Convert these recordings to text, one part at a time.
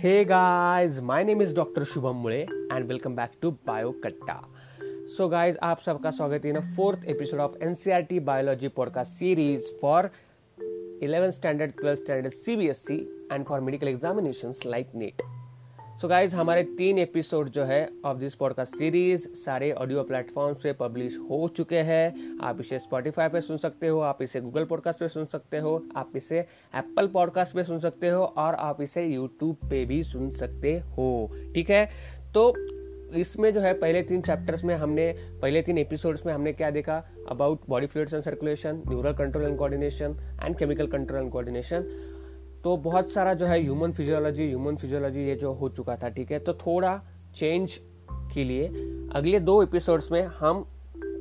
Hey guys, my name is Dr. Shubham Mule and welcome back to BioCatta. So guys, आप सबका स्वागत है in fourth episode of NCERT biology podcast series for 11th standard 12th standard CBSE and for medical examinations like NEET. So so guys हमारे तीन episode जो है of this podcast series सारे audio platform पे पब्लिश हो चुके हैं। आप इसे स्पॉटिफाई पे सुन सकते हो, आप इसे गूगल पॉडकास्ट पे सुन सकते हो, आप इसे एप्पल पॉडकास्ट पे सुन सकते हो और आप इसे यूट्यूब पे भी सुन सकते हो। ठीक है? तो इसमें जो है, पहले तीन चैप्टर्स में हमने, पहले तीन एपिसोड्स में हमने क्या देखा? About body fluids and circulation neural control and coordination and chemical control and coordination तो बहुत सारा जो है ह्यूमन फिजियोलॉजी ह्यूमन फिजियोलॉजी ये जो हो चुका था, ठीक है? तो थोड़ा चेंज के लिए अगले दो एपिसोड्स में हम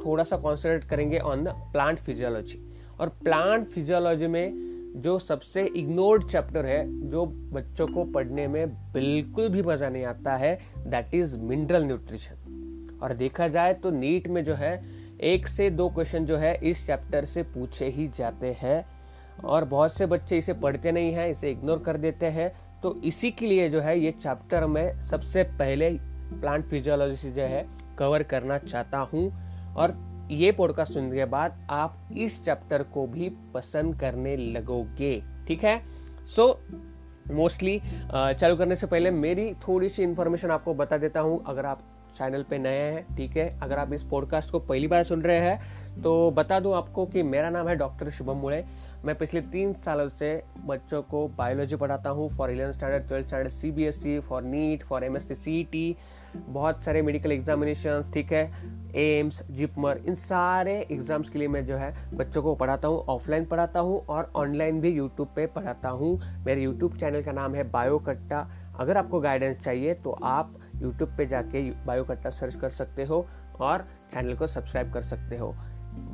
थोड़ा सा कॉन्सेंट्रेट करेंगे ऑन द प्लांट फिजियोलॉजी और प्लांट फिजियोलॉजी में जो सबसे इग्नोर्ड चैप्टर है, जो बच्चों को पढ़ने में बिल्कुल भी मज़ा नहीं आता है दैट इज़ मिनरल न्यूट्रिशन और देखा जाए तो नीट में जो है, एक से दो क्वेश्चन जो है इस चैप्टर से पूछे ही जाते हैं। और बहुत से बच्चे इसे पढ़ते नहीं हैं, इसे इग्नोर कर देते हैं। तो इसी के लिए जो है, ये चैप्टर में सबसे पहले प्लांट फिजियोलॉजी से जो है कवर करना चाहता हूँ। और ये पॉडकास्ट सुनने के बाद आप इस चैप्टर को भी पसंद करने लगोगे, ठीक है? सो मोस्टली चालू करने से पहले मेरी थोड़ी सी इन्फॉर्मेशन आपको बता देता हूँ। अगर आप चैनल पे नए हैं, ठीक है? अगर आप इस पॉडकास्ट को पहली बार सुन रहे हैं तो बता दूँ आपको कि मेरा नाम है डॉक्टर शुभम मुड़े मैं पिछले तीन सालों से बच्चों को बायोलॉजी पढ़ाता हूँ for eleven standard twelfth standard C B S C for NEET for M S C C T बहुत सारे मेडिकल एग्जामिनेशन ठीक है? एम्स जिपमर इन सारे एग्ज़ाम्स के लिए मैं जो है बच्चों को पढ़ाता हूँ ऑफलाइन पढ़ाता हूँ और ऑनलाइन भी यूट्यूब पे पढ़ाता हूँ। मेरे यूट्यूब चैनल का नाम है बायोकट्टा। अगर आपको गाइडेंस चाहिए तो आप यूट्यूब पे जाके बायोकट्टा सर्च कर सकते हो और चैनल को सब्सक्राइब कर सकते हो।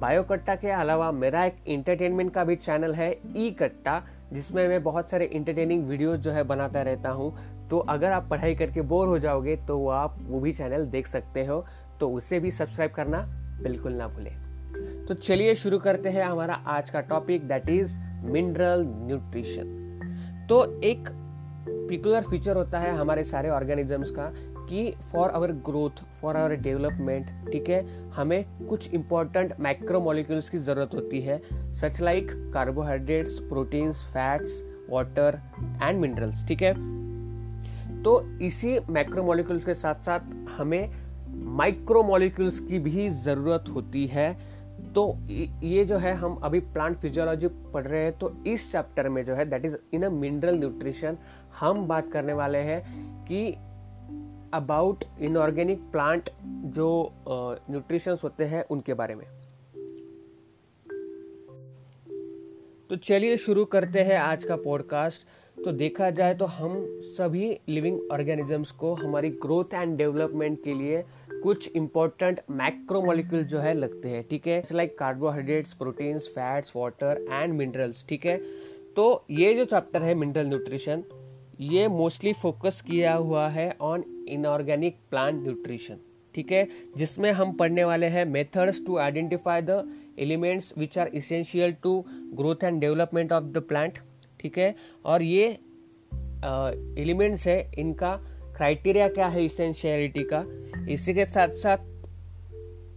बायोकट्टा के अलावा मेरा एक इंटरटेनमेंट का भी चैनल है ई कट्टा, जिसमें मैं बहुत सारे इंटरटेनिंग वीडियोस जो है बनाता रहता हूँ। तो अगर आप पढ़ाई करके बोर हो जाओगे तो आप वो भी चैनल देख सकते हो। तो उसे भी सब्सक्राइब करना बिल्कुल ना भूले। तो चलिए शुरू करते हैं हमारा आज का topic that is mineral nutrition तो एक पिकुलर फीचर होता है हमारे सारे ऑर्गेनिजम्स का कि for our growth for our development ठीक है? हमें कुछ इंपॉर्टेंट माइक्रोमोलिक्यूल्स की ज़रूरत होती है such like carbohydrates proteins fats water and minerals ठीक है? तो इसी माइक्रोमोलिक्यूल्स के साथ साथ हमें माइक्रोमोलिक्यूल्स की भी ज़रूरत होती है। तो ये जो है, हम अभी प्लांट फिजियोलॉजी पढ़ रहे हैं तो इस चैप्टर में जो है that is in a mineral nutrition हम बात करने वाले हैं कि अबाउट इनऑर्गेनिक प्लांट जो न्यूट्रिशंस होते हैं उनके बारे में। तो चलिए शुरू करते हैं आज का पॉडकास्ट तो देखा जाए तो हम सभी लिविंग ऑर्गेनिजम्स को हमारी ग्रोथ एंड डेवलपमेंट के लिए कुछ इंपॉर्टेंट मैक्रोमोलिक्यूल जो है लगते हैं, ठीक है? Like carbohydrates proteins fats water and minerals ठीक है? तो ये जो चैप्टर है मिनरल न्यूट्रिशन ये मोस्टली फोकस किया हुआ है ऑन इनऑर्गेनिक प्लांट न्यूट्रिशन ठीक है? जिसमें हम पढ़ने वाले हैं methods to identify the elements which are essential to growth and development of the plant ठीक है? और ये एलिमेंट्स uh, है इनका क्राइटेरिया क्या है इसेंशियलिटी का? इसी के साथ साथ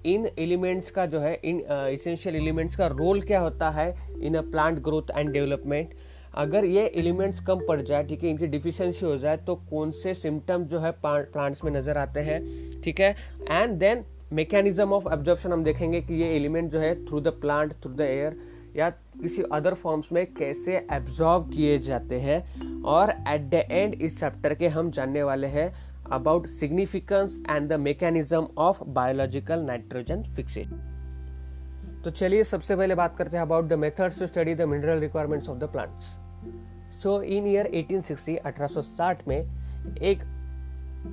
इन एलिमेंट्स का जो है इन इसेंशियल एलिमेंट्स का रोल क्या होता है in a plant growth and development अगर ये एलिमेंट्स कम पड़ जाए, ठीक है, इनकी डिफिशियंसी हो जाए तो कौन से सिम्टम जो है प्लांट्स में नज़र आते हैं, ठीक है? And then mechanism of absorption हम देखेंगे कि ये एलिमेंट जो है through the plant through the air या किसी अदर फॉर्म्स में कैसे एब्जॉर्ब किए जाते हैं। और एट द एंड इस चैप्टर के हम जानने वाले हैं about significance and the mechanism of biological nitrogen fixation तो चलिए सबसे पहले बात करते हैं about the methods to study the mineral requirements of the plants so in year 1860 1860 में एक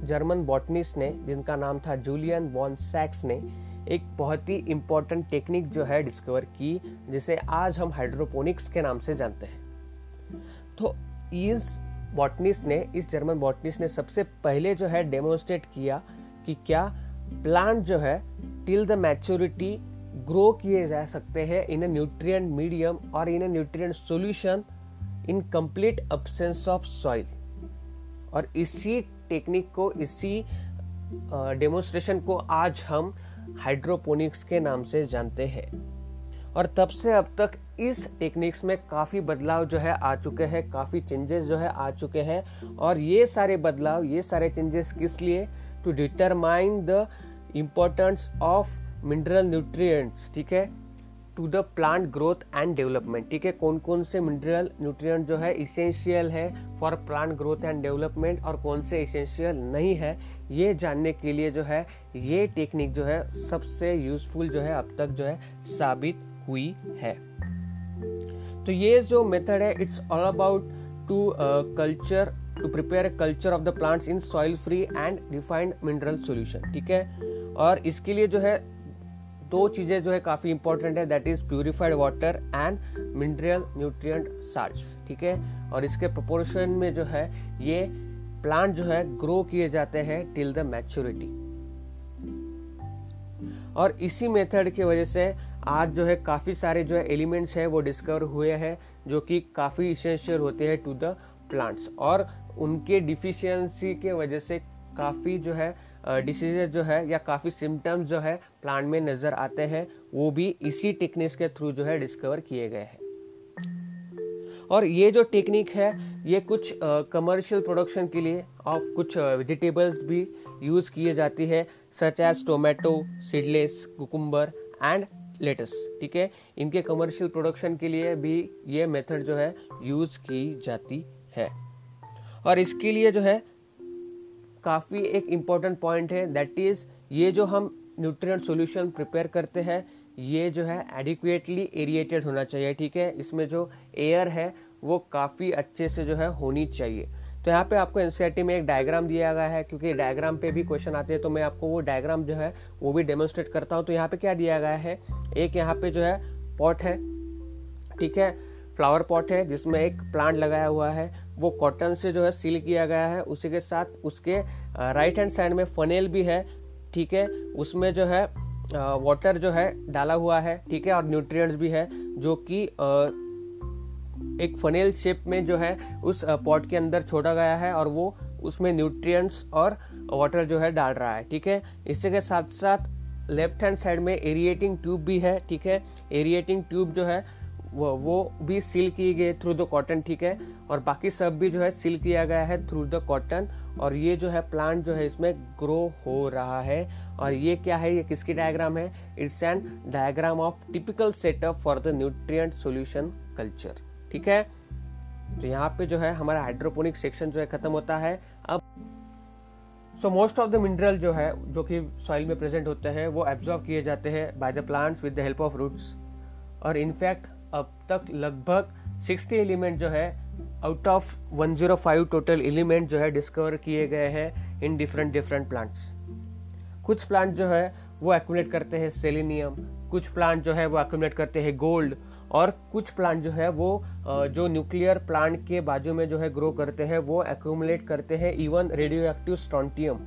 जर्मन बॉटनिस्ट ने, जिनका नाम था जूलियन बॉन सैक्स ने, एक बहुत ही इंपॉर्टेंट टेक्निक जो है डिस्कवर की, जिसे आज हम हाइड्रोपोनिक्स के नाम से जानते हैं। तो इस बॉटनिस्ट ने, इस जर्मन बॉटनिस्ट ने सबसे पहले जो है डेमोन्स्ट्रेट किया कि क्या प्लांट जो है टिल द मैच्योरिटी ग्रो किए जा सकते हैं इन ए न्यूट्रिएंट मीडियम और in a nutrient solution in complete absence of soil और इसी टेक्निक को, इसी डेमोन्स्ट्रेशन को आज हम हाइड्रोपोनिक्स के नाम से जानते हैं। और तब से अब तक इस टेक्निक्स में काफ़ी बदलाव जो है आ चुके हैं, काफ़ी चेंजेस जो है आ चुके हैं। और ये सारे बदलाव, ये सारे चेंजेस किस लिए? To determine the importance of mineral nutrients ठीक है? To the plant growth and development ठीक है? कौन कौन से मिनरल न्यूट्रिएंट जो है इसेंशियल है for plant growth and development और कौन से इसेंशियल नहीं है, ये जानने के लिए जो है, ये टेक्निक जो है, सबसे यूजफुल जो है, अब तक जो है, साबित हुई है। तो ये जो मेथड है it's all about to culture to prepare culture of the plants in soil free and defined mineral solution ठीक है? और इसके लिए जो है दो चीज़ें जो है काफ़ी इंपॉर्टेंट है that is purified water and mineral nutrient salts ठीक है? और इसके प्रपोर्शन में जो है, ये प्लांट जो है ग्रो किए जाते हैं टिल द मैच्योरिटी और इसी मेथड की वजह से आज जो है काफ़ी सारे जो है एलिमेंट्स है वो डिस्कवर हुए हैं, जो कि काफ़ी इसेंशियल होते हैं टू द प्लांट्स और उनके डिफिशियंसी के वजह से काफ़ी जो है डिसीजेज जो है या काफ़ी सिम्टम्स जो है प्लांट में नज़र आते हैं, वो भी इसी टेक्निक्स के थ्रू जो है डिस्कवर किए गए हैं। और ये जो टेक्निक है, ये कुछ कमर्शियल प्रोडक्शन के लिए और कुछ वेजिटेबल्स भी यूज़ किए जाती है such as tomato seedless cucumber and lettuce ठीक है? इनके कमर्शियल प्रोडक्शन के लिए भी ये मेथड जो है यूज़ की जाती है। और इसके लिए जो है, काफ़ी एक इंपॉर्टेंट पॉइंट है दैट इज़ ये जो हम न्यूट्रिएंट सॉल्यूशन प्रिपेयर करते हैं, ये जो है एडिक्वेटली एरिएटेड होना चाहिए, ठीक है? इसमें जो एयर है, वो काफ़ी अच्छे से जो है होनी चाहिए। तो यहाँ पे आपको एनसीआरटी में एक डायग्राम दिया गया है, क्योंकि डायग्राम पे भी क्वेश्चन आते हैं तो मैं आपको वो डायग्राम जो है, वो भी डेमोन्स्ट्रेट करता हूँ। तो यहाँ पे क्या दिया गया है? एक यहाँ पे जो है पॉट है, ठीक है? फ्लावर पॉट है, जिसमें एक प्लांट लगाया हुआ है। वो कॉटन से जो है सील किया गया है, उसी के साथ उसके राइट हैंड साइड में फनेल भी है ठीक है, उसमें जो है वाटर जो है डाला हुआ है, ठीक है, और न्यूट्रिएंट्स भी है, जो कि एक फनेल शेप में जो है, उस पॉट के अंदर छोड़ा गया है और वो उसमें न्यूट्रिएंट्स और वाटर जो है डाल रहा है, ठीक है। इसी के साथ साथ लेफ़्ट हैंड साइड में एरिएटिंग ट्यूब भी है, ठीक है। एरिएटिंग ट्यूब जो है, वो वो भी सील किए गए थ्रू द कॉटन ठीक है। और बाकी सब भी जो है सील किया गया है थ्रू द कॉटन और ये जो है प्लांट जो है इसमें ग्रो हो रहा है। और ये क्या है? ये किसकी डायग्राम है? It's an diagram of typical setup for the nutrient solution culture ठीक है? तो यहाँ पे जो है हमारा हाइड्रोपोनिक सेक्शन जो है खत्म होता है। अब so most of the mineral जो है, जो कि सॉइल में प्रेजेंट होते हैं, वो एब्जॉर्ब किए जाते हैं by the plants with the help of roots और इनफैक्ट अब तक लगभग 60 एलिमेंट जो है आउट ऑफ़ 105 टोटल एलिमेंट जो है डिस्कवर किए गए हैं इन डिफरेंट डिफरेंट प्लांट्स कुछ प्लांट जो है वो एक्यूमुलेट करते हैं सेलेनियम कुछ प्लांट जो है वो एक्यूमुलेट करते हैं गोल्ड और कुछ प्लांट जो है वो जो न्यूक्लियर प्लांट के बाजू में जो है ग्रो करते हैं, वो एक्यूमुलेट करते हैं इवन रेडियो एक्टिव स्टॉन्टियम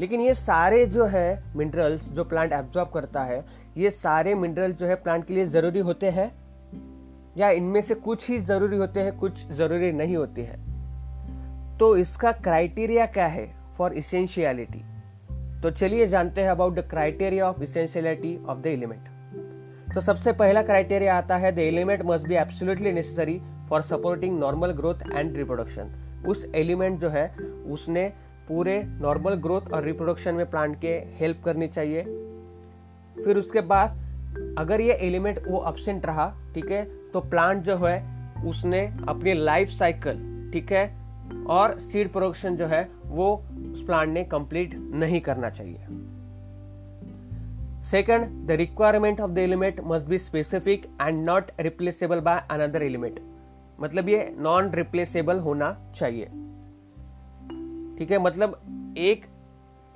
लेकिन ये सारे जो है मिनरल्स जो प्लांट एब्जॉर्ब करता है, ये सारे मिनरल जो है प्लांट के लिए ज़रूरी होते हैं? या इनमें से कुछ ही ज़रूरी होते हैं, कुछ ज़रूरी नहीं होते हैं। तो इसका क्राइटेरिया क्या है फॉर इसेंशियलिटी तो चलिए जानते हैं about the criteria of essentiality of the element तो सबसे पहला क्राइटेरिया आता है the element must be absolutely necessary for supporting normal growth and reproduction उस एलिमेंट जो है, उसने पूरे नॉर्मल ग्रोथ और रिप्रोडक्शन में प्लांट के हेल्प करनी चाहिए। फिर उसके बाद, अगर ये एलिमेंट वो अपसेंट रहा, ठीक है तो प्लांट जो है, उसने अपनी लाइफ साइकिल ठीक है? और सीड प्रोडक्शन जो है, वो उस प्लांट ने कंप्लीट नहीं करना चाहिए। Second the requirement of the element must be specific and not replaceable by another element मतलब ये नॉन रिप्लेसेबल होना चाहिए। ठीक है? मतलब एक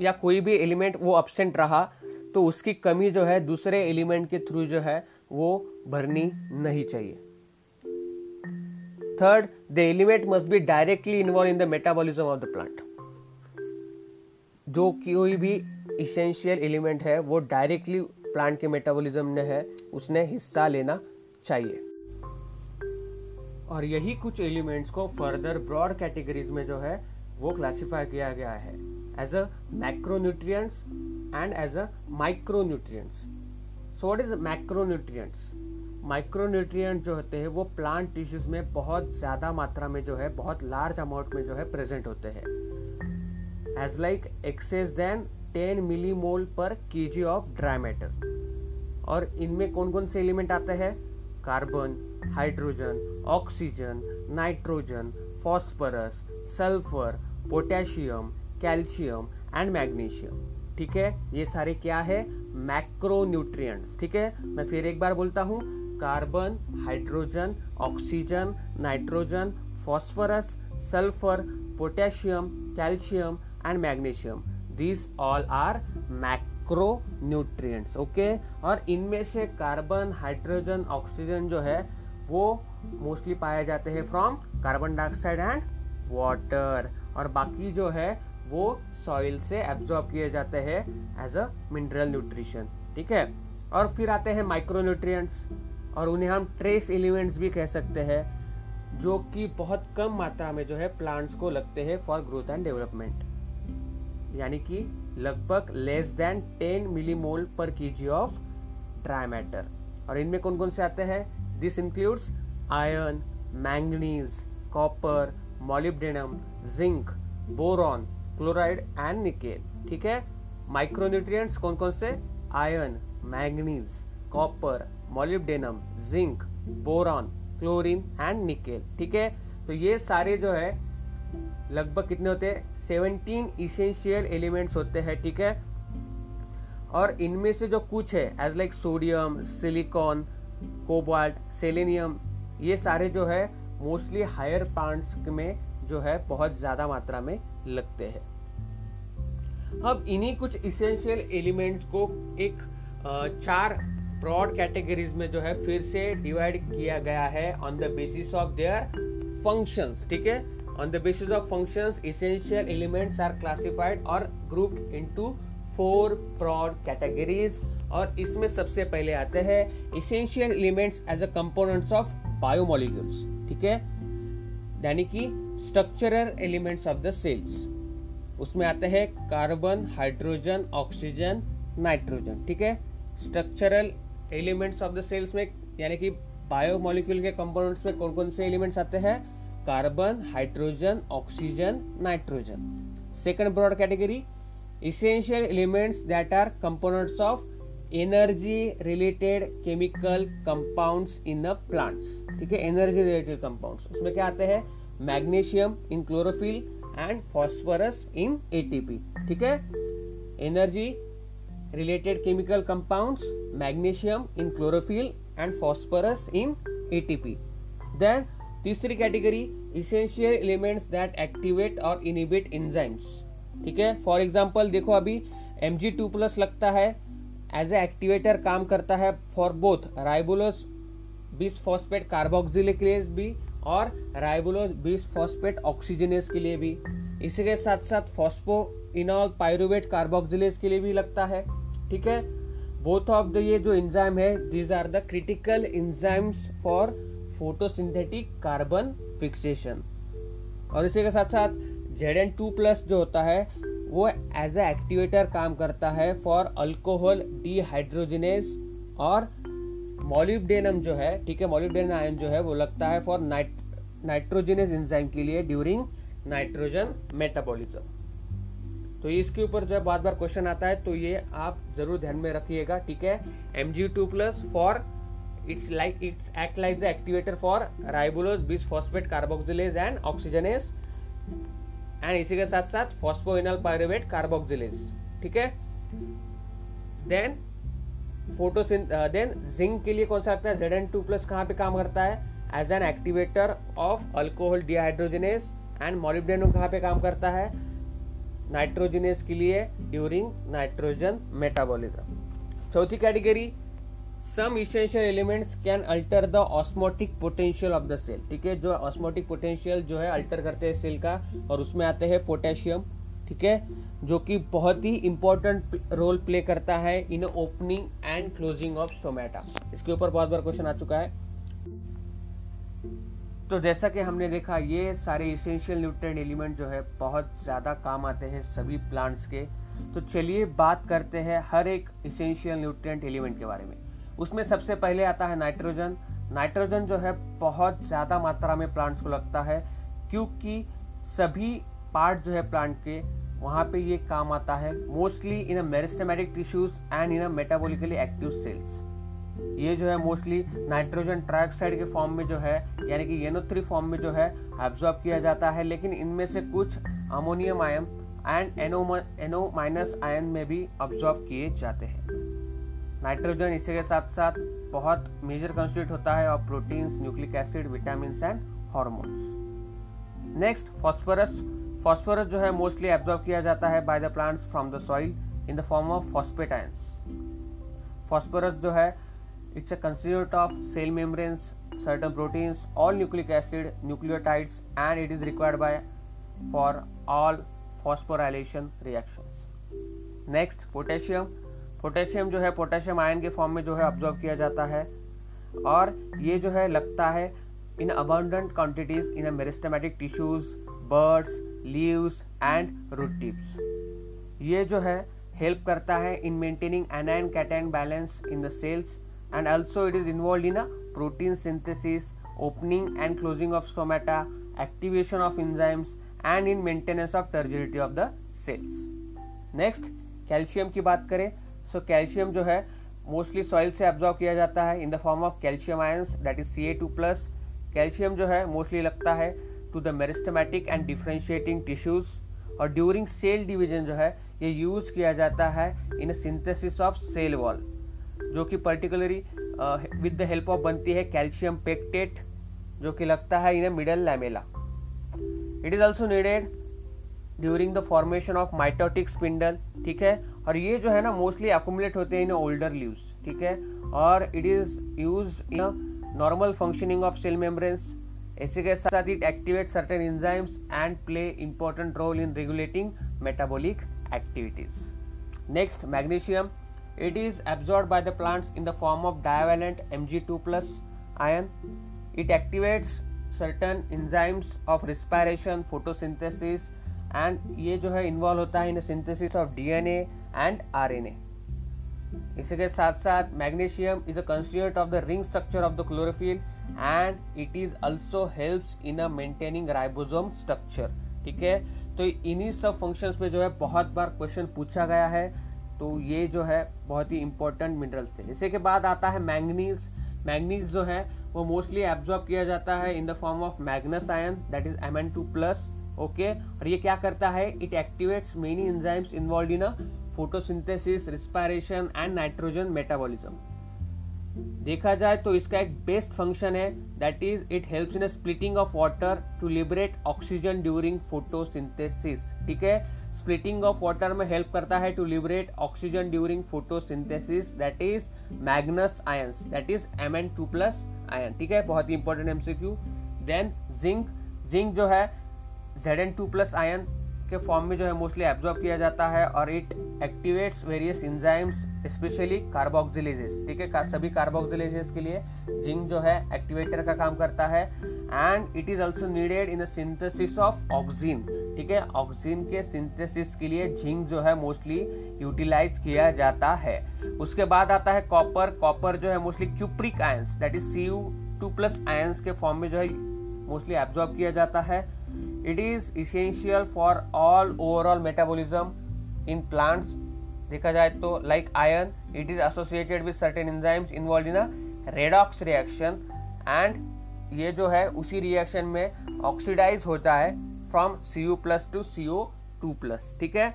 या कोई भी एलिमेंट वो अपसेंट रहा तो उसकी कमी जो है दूसरे एलिमेंट के थ्रू जो है वो भरनी नहीं चाहिए। Third the element must be directly involve in the metabolism of the plant जो कोई भी इसेंशियल एलिमेंट है, वो डायरेक्टली प्लांट के मेटाबॉलिज्म में है, उसने हिस्सा लेना चाहिए। और यही कुछ एलिमेंट्स को फर्दर ब्रॉड कैटेगरीज में जो है, वो क्लासिफाई किया गया है। As a macronutrients and as a micronutrients so what is macronutrients micronutrient जो होते हैं, वो प्लांट टिश्यूज में बहुत ज़्यादा मात्रा में जो है, बहुत लार्ज अमाउंट में जो है प्रेजेंट होते हैं। As like excess than 10 millimole per KG of dry matter और इनमें कौन कौन से एलिमेंट आते हैं? Carbon hydrogen oxygen nitrogen phosphorus sulphur potassium calcium and magnesium ठीक है? ये सारे क्या है? मैक्रोन्यूट्रिएंट्स ठीक है? मैं फिर एक बार बोलता हूँ carbon hydrogen oxygen nitrogen phosphorus sulphur potassium calcium and magnesium this all are macronutrients okay और इनमें से कार्बन हाइड्रोजन ऑक्सीजन जो है, वो मोस्टली पाए जाते हैं from carbon dioxide and water और बाकी जो है वो सॉइल से एब्जॉर्ब किए जाते हैं एज अ मिनरल न्यूट्रिशन ठीक है? और फिर आते हैं माइक्रोन्यूट्रिएंट्स और उन्हें हम ट्रेस एलिमेंट्स भी कह सकते हैं, जो कि बहुत कम मात्रा में जो है प्लांट्स को लगते हैं फॉर ग्रोथ एंड डेवलपमेंट यानी कि लगभग less than 10 millimole per KG of dry matter और इनमें कौन कौन से आते हैं? This includes iron manganese copper molybdenum zinc boron chloride and nickel, ठीक है? माइक्रोन्यूट्रिएंट्स कौन कौन से? Iron manganese, copper, molybdenum, zinc, boron, chlorine and nickel, ठीक है? तो ये सारे जो है, लगभग कितने होते हैं? सेवनटीन इसेंशियल एलिमेंट्स होते हैं, ठीक है? और इनमें से जो कुछ है as like sodium silicon cobalt selenium ये सारे जो है मोस्टली हायर प्लांट्स में जो है बहुत ज़्यादा मात्रा में लगते हैं। अब इन्हीं कुछ इसेंशियल एलिमेंट्स को एक चार ब्रॉड कैटेगरीज में जो है फिर से डिवाइड किया गया है on the basis of their functions ठीक है? On the basis of functions essential elements are classified और grouped into four broad categories और इसमें सबसे पहले आते हैं essential elements as a components of biomolecules ठीक है? यानी कि structural elements of the cells उसमें आते हैं कार्बन हाइड्रोजन ऑक्सीजन नाइट्रोजन ठीक है? Structural elements of the cells में, यानी कि बायोमोलिक्यूल के कंपोनेंट्स में कौन कौन से एलिमेंट्स आते हैं? Carbon hydrogen oxygen nitrogen second broad category essential elements that are components of energy related chemical compounds in the plants ठीक है? एनर्जी रिलेटेड कंपाउंड्स उसमें क्या आते हैं? Magnesium in chlorophyll and phosphorus in ATP ठीक है? Energy related chemical compounds magnesium in chlorophyll and phosphorus in ATP then तीसरी category essential elements that activate और इनिबिट इंजाइम्स ठीक है? फॉर एग्ज़ाम्पल देखो अभी एम जी टू प्लस लगता है एज ए एक्टिवेटर काम करता है for both ribulose bis phosphate carboxylic भी और राइबोलोस बिस फॉस्फेट ऑक्सीजनेस के लिए भी। इसी के साथ साथ फॉस्फो इनॉल पायरुवेट कार्बोक्सिलेस के लिए भी लगता है, ठीक है? बोथ ऑफ़ द ये जो इंजाइम है these are the critical enzymes for photosynthetic carbon fixation और इसी के साथ साथ जेड एन टू प्लस जो होता है, वो एज ए एक्टिवेटर काम करता है फॉर अल्कोहल डिहाइड्रोजिनेस और मॉलिब्डेनम जो है, ठीक है मॉलिब्डेनम आयन जो है, वो लगता है फॉर नाइट नाइट्रोजिनस एंजाइम के लिए ड्यूरिंग नाइट्रोजन मेटाबॉलिज्म तो इसके ऊपर जब बार बार क्वेश्चन आता है तो ये आप ज़रूर ध्यान में रखिएगा, ठीक है? M G two plus for it's like it's act like the activator for ribulose bis phosphate carboxylase and oxygenase and इसी के साथ साथ फॉस्फोइनल पायरुवेट कार्बोक्सिलेज ठीक है? देन फोटोसिन देन जिंक के लिए कौन सा लगता है? जेड एन टू प्लस कहाँ पे काम करता है? As an activator of alcohol dehydrogenase and molybdenum कहाँ पे काम करता है? नाइट्रोजिनेस के लिए ड्यूरिंग नाइट्रोजन मेटाबॉलिज्म चौथी category some essential elements can alter the osmotic potential of the cell ठीक है? जो ऑस्मोटिक पोटेंशियल जो है अल्टर करते हैं सेल का और उसमें आते हैं पोटेशियम ठीक है? जो कि बहुत ही इंपॉर्टेंट रोल प्ले करता है in opening and closing of stomata इसके ऊपर बहुत बार क्वेश्चन आ चुका है। तो जैसा कि हमने देखा, ये सारे इसेंशियल न्यूट्रिएंट एलिमेंट जो है, बहुत ज़्यादा काम आते हैं सभी प्लांट्स के। तो चलिए बात करते हैं हर एक इसेंशियल न्यूट्रिएंट एलिमेंट के बारे में। उसमें सबसे पहले आता है नाइट्रोजन नाइट्रोजन जो है, बहुत ज़्यादा मात्रा में प्लांट्स को लगता है, क्योंकि सभी पार्ट जो है प्लांट के, वहाँ पे ये काम आता है mostly in a meristematic tissues and in a metabolically active cells ये जो है मोस्टली नाइट्रोजन ट्राइऑक्साइड के फॉर्म में जो है, यानी कि येनो थ्री फॉर्म में जो है एब्जॉर्ब किया जाता है, लेकिन इनमें से कुछ ammonium ion and NO NO minus ion में भी ऑब्जॉर्व किए जाते हैं. नाइट्रोजन इसी के साथ साथ बहुत मेजर कंस्टिट्यूट होता है of proteins nucleic acid vitamin and hormones next phosphorus phosphorus जो है मोस्टली एब्जॉर्ब किया जाता है by the plants from the soil in the form of phosphate ions phosphorus जो है it's a constituent of cell membranes certain proteins all nucleic acid nucleotides and it is required by for all phosphorylation reaction next potassium potassium जो है potassium ion के form में जो है absorb किया जाता है। और ये जो है लगता है in abundant quantities in a meristematic tissues buds leaves and root tips. ये जो है हेल्प करता है in maintaining anion cation balance in the cells and also it is involve in a protein synthesis opening and closing of stomata activation of enzymes and in maintenance of turgidity of the cells. Next calcium की बात करें सो so, calcium जो है mostly soil से absorb किया जाता है in the form of calcium ions that is C A two plus. Calcium जो है मोस्टली लगता है to the meristematic and differentiating tissues और ड्यूरिंग सेल डिवीज़न जो है, ये यूज़ किया जाता है in synthesis of cell wall जो कि particularly with the help of बनती है कैल्शियम पेक्टेट जो कि लगता है in middle lamella it is also needed during the formation of mitotic spindle ठीक है? और ये जो है ना मोस्टली अकोमुलेट होते हैं इन ओल्डर लीव्स ठीक है? और it is use in normal functioning of cell membranes ऐसे के साथ it activate certain enzymes and play important role in regulating metabolic activities next magnesium It is absorbed by the plants in the form of divalent Mg2 plus ion. It activates certain enzymes of respiration, photosynthesis and ये जो है involve होता है in synthesis of DNA and RNA इसी के साथ साथ magnesium is a constituent of the ring structure of the chlorophyll and it is also helps in a maintaining ribosome structure ठीक है? तो इन्हीं सब फ़ंक्शंस पे जो है बहुत बार क्वेश्चन पूछा गया है। तो ये जो है बहुत ही इंपॉर्टेंट मिनरल्स थे। इसी के बाद आता है मैंगनीज मैंगनीज जो है, वो मोस्टली एब्जॉर्ब किया जाता है in the form of manganous ion that is M N two plus okay और ये क्या करता है? It activates many enzymes involve in a photosynthesis respiration and nitrogen metabolism देखा जाए तो इसका एक बेस्ट फ़ंक्शन है that is it helps in splitting of water to liberate oxygen during photosynthesis ठीक है? स्प्लिटिंग ऑफ़ वाटर में हेल्प करता है to liberate oxygen during photosynthesis that is manganous ions that is M N two plus ion ठीक है? बहुत ही important MCQ then zinc zinc जो है Z N two plus ion के फॉर्म में जो है मोस्टली एब्जॉर्ब किया जाता है और it activates various enzymes specially carboxylases ठीक है? सभी कार्बोक्सिलेजेस के लिए जिंक जो है एक्टिवेटर का काम करता है। And it is also needed in the synthesis of oxygen ठीक है? ऑक्सीजन के सिंथेसिस के लिए जिंक जो है मोस्टली यूटिलाइज किया जाता है। उसके बाद आता है कॉपर कॉपर जो है mostly cupric ions that is C U two plus ions के फॉर्म में जो है मोस्टली एब्जॉर्ब किया जाता है। It is essential for all overall metabolism in plants देखा जाए तो like iron it is associated with certain enzymes involve in a redox reaction and ये जो है, उसी रिएक्शन में ऑक्सीडाइज होता है from C plus to CO two plus ठीक है?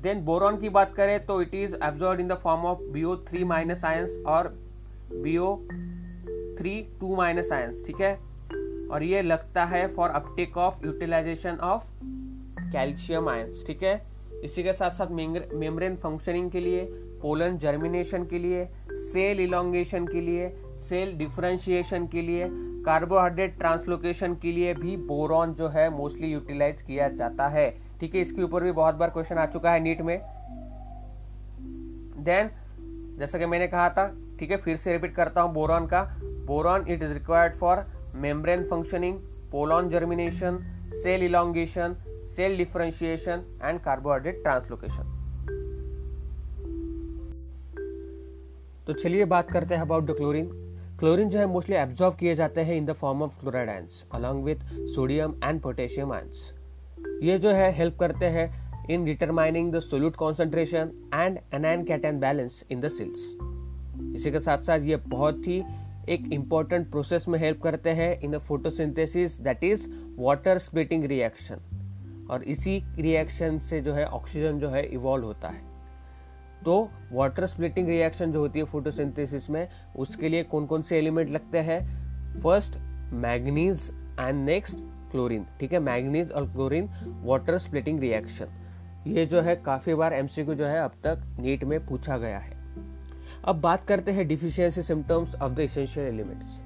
देन बोरॉन की बात करें तो it is absorbed in the form of B O three minus ions और B O three two minus ions ठीक है? और ये लगता है for uptake of utilization of calcium ions ठीक है? इसी के साथ साथ मेम्ब्रेन फंक्शनिंग के लिए पोलन जर्मिनेशन के लिए सेल इलोंगेशन के लिए सेल डिफरेंशिएशन के लिए कार्बोहाइड्रेट ट्रांसलोकेशन के लिए भी बोरॉन जो है मोस्टली यूटिलाइज किया जाता है। ठीक है, इसके ऊपर भी बहुत बार क्वेश्चन आ चुका है नीट में। देन जैसा कि मैंने कहा था, ठीक है, फिर से रिपीट करता हूँ बोरॉन का। Boron it is required for membrane functioning, pollen germination, cell elongation, cell differentiation and carbohydrate translocation. तो चलिए बात करते हैं अबाउट द क्लोरीन क्लोरीन जो है मोस्टली एब्जॉर्ब किए जाते हैं in the form of chloride ions along with sodium and potassium ions ये जो है हेल्प करते हैं in determining the solute concentration and anion cation balance in the cells इसी के साथ साथ ये बहुत ही एक इंपॉर्टेंट प्रोसेस में हेल्प करते हैं in the photosynthesis that is water splitting reaction और इसी रिएक्शन से जो है ऑक्सीजन जो है इवॉल्व होता है। तो वाटर स्प्लिटिंग रिएक्शन जो होती है फोटोसिंथेसिस में, उसके लिए कौन कौन से एलिमेंट लगते हैं? First manganese and next chlorine ठीक है मैग्नीज और क्लोरीन वाटर स्प्लिटिंग रिएक्शन ये जो है, काफ़ी बार एमसीक्यू जो है, अब तक नीट में पूछा गया है। अब बात करते हैं deficiency symptoms of the essential elements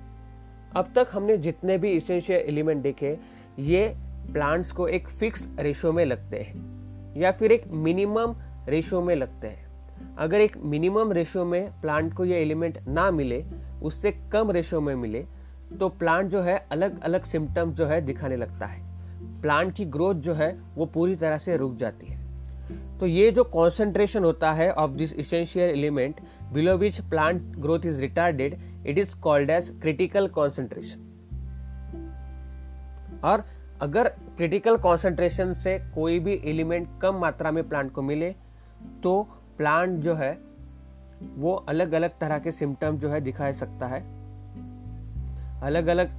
अब तक हमने जितने भी इसेंशियल एलिमेंट देखे, ये प्लांट्स को एक फिक्स रेशो में लगते हैं, या फिर एक मिनिमम रेशो में लगते हैं। अगर एक मिनिमम रेशो में प्लांट को ये एलिमेंट ना मिले, उससे कम रेशो में मिले तो प्लांट जो है अलग अलग सिम्टम्स जो है दिखाने लगता है। प्लांट की ग्रोथ जो है, वो पूरी तरह से रुक जाती है। तो ये जो कॉन्सेंट्रेशन होता है of this essential element below which plant growth is retarded it is called as critical concentration और अगर क्रिटिकल कॉन्सेंट्रेशन से कोई भी एलिमेंट कम मात्रा में प्लांट को मिले तो प्लांट जो है, वो अलग अलग तरह के सिम्टम जो है दिखा सकता है। अलग अलग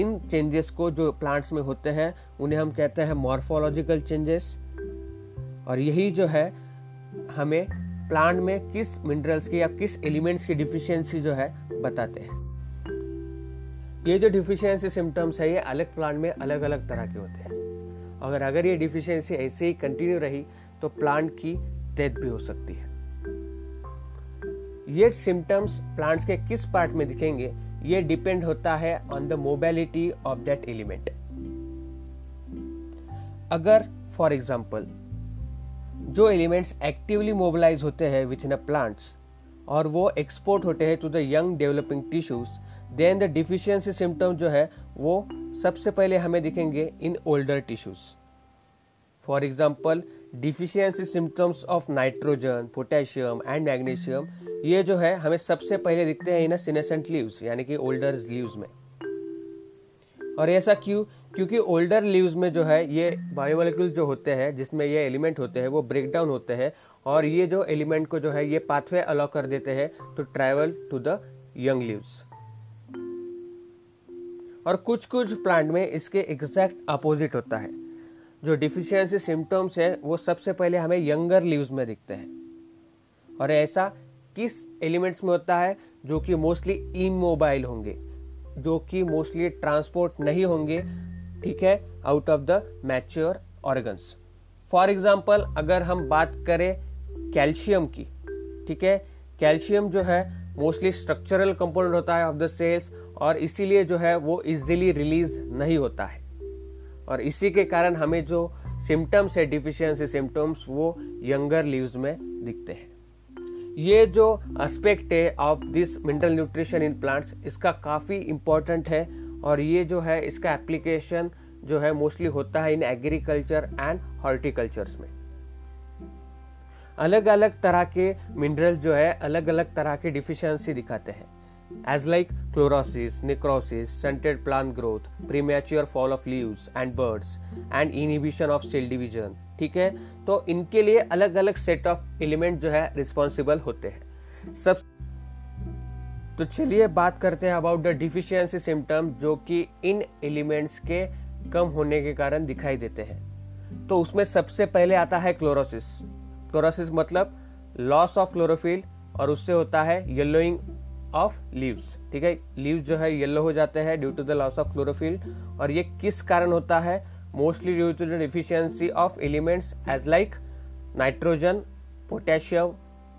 इन चेंजेस को जो प्लांट्स में होते हैं, उन्हें हम कहते हैं मॉर्फोलॉजिकल चेंजेस और यही जो है, हमें प्लांट में किस मिनरल्स की या किस एलिमेंट्स की डिफिशियंसी जो है बताते हैं। ये जो डिफिशियंसी सिम्टम्स है, ये अलग प्लांट में अलग अलग तरह के होते हैं। अगर अगर ये डिफिशियंसी ऐसे ही कंटिन्यू रही तो प्लांट की डेथ भी हो सकती है। ये सिम्टम्स प्लांट्स के किस पार्ट में दिखेंगे, ये डिपेंड होता है on the mobility of that element अगर फॉर एग्ज़ाम्पल जो एलिमेंट्स एक्टिवली मोबिलाइज होते हैं विथ इन अ प्लांट्स और वो एक्सपोर्ट होते हैं to the young developing tissues then the deficiency symptom जो है, वो सबसे पहले हमें दिखेंगे in older tissues for example deficiency symptoms of nitrogen potassium and magnesium ये जो है हमें सबसे पहले दिखते हैं इन सिनेसेंट लीव्स यानी कि ओल्डर लीव्स में. और ऐसा क्यों? क्योंकि ओल्डर लीव्स में जो है, ये बायोमोलिक्यूल जो होते हैं, जिसमें ये एलिमेंट होते हैं, वो ब्रेक डाउन होते हैं और ये जो एलिमेंट को जो है, ये पाथवे अलाउ कर देते हैं to travel to the young leaves और कुछ कुछ प्लांट में इसके एग्जैक्ट अपोजिट होता है। जो डिफिशियंसी सिम्टम्स है, वो सबसे पहले हमें यंगर लीव्स में दिखते हैं। और ऐसा किस एलिमेंट्स में होता है, जो कि मोस्टली इमोबाइल होंगे, जो कि मोस्टली ट्रांसपोर्ट नहीं होंगे ठीक है? Out of the mature organs for example अगर हम बात करें कैल्शियम की, ठीक है? कैल्शियम जो है मोस्टली स्ट्रक्चरल कंपोनेंट होता है ऑफ़ द सेल्स और इसीलिए जो है, वो इजीली रिलीज़ नहीं होता है। और इसी के कारण हमें जो सिम्टम्स है डिफिशियंसी सिम्टम्स वो यंगर लीव्स में दिखते हैं। ये जो एस्पेक्ट है of this mineral nutrition in plants इसका काफ़ी इंपॉर्टेंट है और ये जो है इसका एप्लीकेशन जो है मोस्टली होता है इन एग्रीकल्चर एंड हॉर्टिकल्चर्स में। अलग अलग तरह के मिनरल जो है अलग अलग तरह के डिफिशियंसी दिखाते हैं। As like chlorosis, necrosis stunted plant growth, premature fall of leaves and birds, and inhibition of cell division. ठीक है? तो इनके लिए अलग अलग सेट ऑफ़ एलिमेंट जो है रिस्पॉन्सिबल होते हैं। सब तो चलिए बात करते हैं अबाउट द डिफिशियंसी सिम्टम जो कि इन एलिमेंट्स के कम होने के कारण दिखाई देते हैं। तो उसमें सबसे पहले आता है क्लोरोसिस क्लोरोसिस मतलब लॉस ऑफ़ क्लोरोफिल और उससे होता है येलोइंग ऑफ़ लीव्स ठीक है? लीव्स जो है येलो हो जाते हैं due to the loss of chlorophyll और ये किस कारण होता है? Mostly due to the deficiency of elements as like nitrogen potassium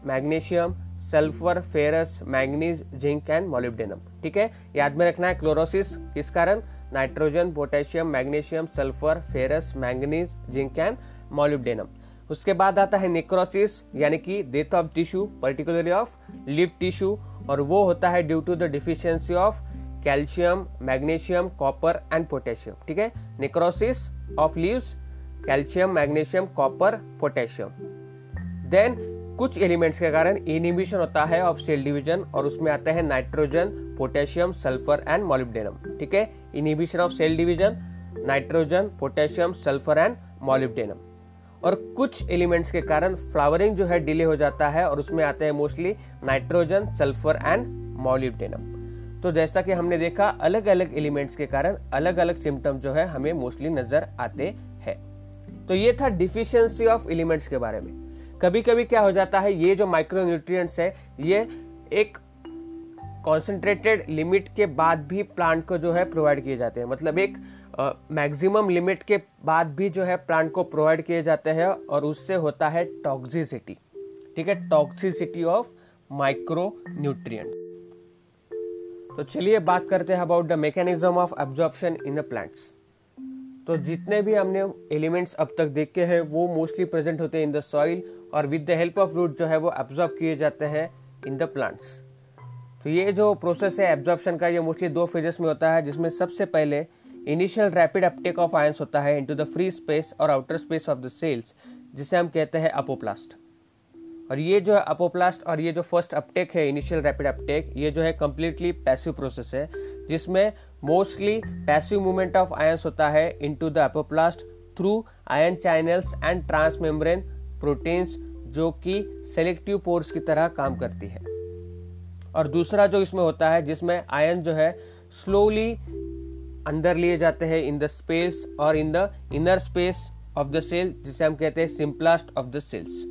magnesium sulphur, ferrous, manganese, zinc and molybdenum ठीक है? याद में रखना है क्लोरोसिस किस कारण? Nitrogen potassium magnesium sulphur ferrous, manganese, zinc and molybdenum उसके बाद आता है निक्रोसिस यानी कि death of tissue particularly of leaf tissue और वो होता है due to the deficiency of calcium magnesium copper and potassium ठीक है? Necrosis of leaves calcium magnesium copper potassium then कुछ एलिमेंट्स के कारण इनिबिशन होता है ऑफ़ सेल डिवीज़न और उसमें आता है nitrogen potassium sulphur and molybdenum ठीक है? Inhibition of cell division nitrogen potassium sulphur and molybdenum और कुछ एलिमेंट्स के कारण फ्लावरिंग जो है डिले हो जाता है और उसमें आते हैं mostly nitrogen sulphur and molybdenum तो जैसा कि हमने देखा अलग अलग एलिमेंट्स के कारण अलग अलग सिम्टम जो है हमें मोस्टली नज़र आते हैं। तो ये था डिफिशियंसी ऑफ़ एलिमेंट्स के बारे में। कभी कभी क्या हो जाता है ये जो माइक्रो न्यूट्रिएंट्स है ये एक कॉन्सेंट्रेटेड लिमिट के बाद भी प्लांट को जो है प्रोवाइड किए जाते हैं। मतलब एक मैक्सिमम uh, लिमिट के बाद भी जो है प्लांट को प्रोवाइड किए जाते हैं और उससे होता है टॉक्सिसिटी ठीक है? टॉक्सिसिटी ऑफ़ माइक्रो न्यूट्रिएंट तो चलिए बात करते हैं about the mechanism of absorption in the plants तो जितने भी हमने एलिमेंट्स अब तक देखे हैं वो मोस्टली प्रेजेंट होते हैं इन द सॉइल और with the help of root जो है वो एब्जॉर्ब किए जाते हैं इन द प्लांट्स तो ये जो प्रोसेस है एब्जॉर्प्शन का, ये मोस्टली दो फेजेस में होता है, जिसमें सबसे पहले initial rapid uptake of ions होता है इनटू द फ्री स्पेस और outer space of the cells जिसे हम कहते हैं अपोप्लास्ट और ये जो है अपोप्लास्ट और ये जो फ़र्स्ट अपटेक है इनिशियल रैपिड अपटेक ये जो है कम्प्लीटली पैसिव प्रोसेस है, जिसमें mostly passive movement of ions होता है into the apoplast through ion channels and transmembrane proteins जो कि सेलेक्टिव पोर्स की तरह काम करती है। और दूसरा जो इसमें होता है, जिसमें आयन जो है स्लोली अंदर लिए जाते हैं इन द स्पेस और in the inner space of the cell जिसे हम कहते हैं सिंपलास्ट ऑफ़ द सेल्स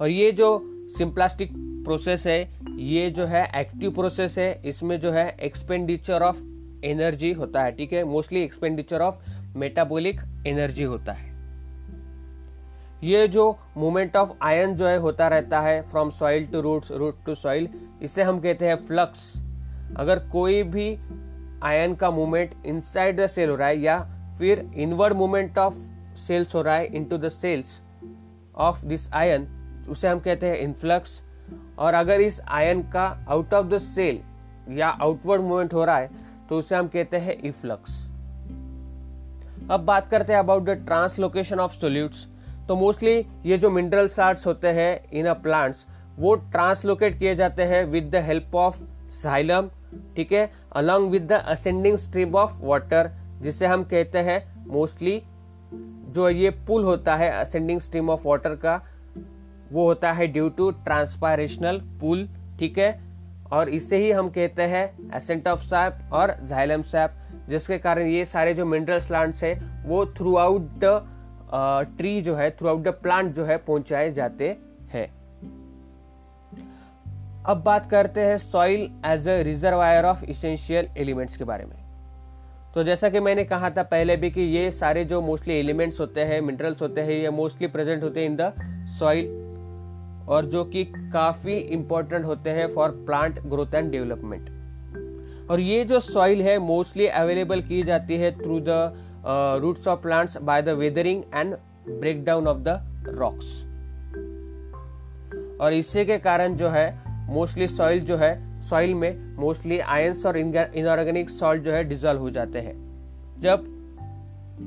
और ये जो सिंप्लास्टिक प्रोसेस है, ये जो है एक्टिव प्रोसेस है, इसमें जो है एक्सपेंडिचर ऑफ़ एनर्जी होता है, ठीक है? Mostly expenditure of metabolic energy होता है। ये जो मूवमेंट ऑफ़ आयन जो है, होता रहता है from soil to root root to soil इसे हम कहते हैं फ्लक्स अगर कोई भी आयन का मूवमेंट इनसाइड द सेल हो रहा है, या फिर इनवर्ड मूवमेंट ऑफ़ सेल्स हो रहा है into the cells of this ion उसे हम कहते हैं इनफ्लक्स और अगर इस आयन का आउट ऑफ़ द सेल या आउटवर्ड मूवमेंट हो रहा है तो उसे हम कहते हैं इफ्लक्स अब बात करते हैं about the translocation of solutes तो मोस्टली ये जो मिनरल सार्ट्स होते हैं इन अ प्लांट्स वो ट्रांसलोकेट किए जाते हैं with the help of xylem ठीक है? Along with the ascending stream of water जिसे हम कहते हैं मोस्टली जो ये पुल होता है असेंडिंग स्ट्रीम ऑफ़ वाटर का, वो होता है ड्यू टू ट्रांसपायरेशनल पुल ठीक है? और इसे ही हम कहते हैं एसेंट ऑफ़ सैप और जाइलम सैप जिसके कारण ये सारे जो मिनरल प्लांट्स है, वो थ्रू आउट द ट्री जो है थ्रू आउट द प्लांट जो है, पहुँचाए जाते हैं। अब बात करते हैं soil as a reservoir of essential elements के बारे में। तो जैसा कि मैंने कहा था पहले भी कि ये सारे जो मोस्टली एलिमेंट्स होते हैं मिनरल्स होते हैं, ये मोस्टली प्रेजेंट होते हैं इन द सॉइल और जो कि काफ़ी इंपॉर्टेंट होते हैं for plant growth and development और ये जो सॉइल है मोस्टली अवेलेबल की जाती है through the roots of plants by the weathering and break down of the rocks और इसी के कारण जो है मोस्टली सॉइल जो है सॉइल में मोस्टली आयंस और इनऑर्गेनिक सॉल्ट जो है डिजॉल्व हो जाते हैं। जब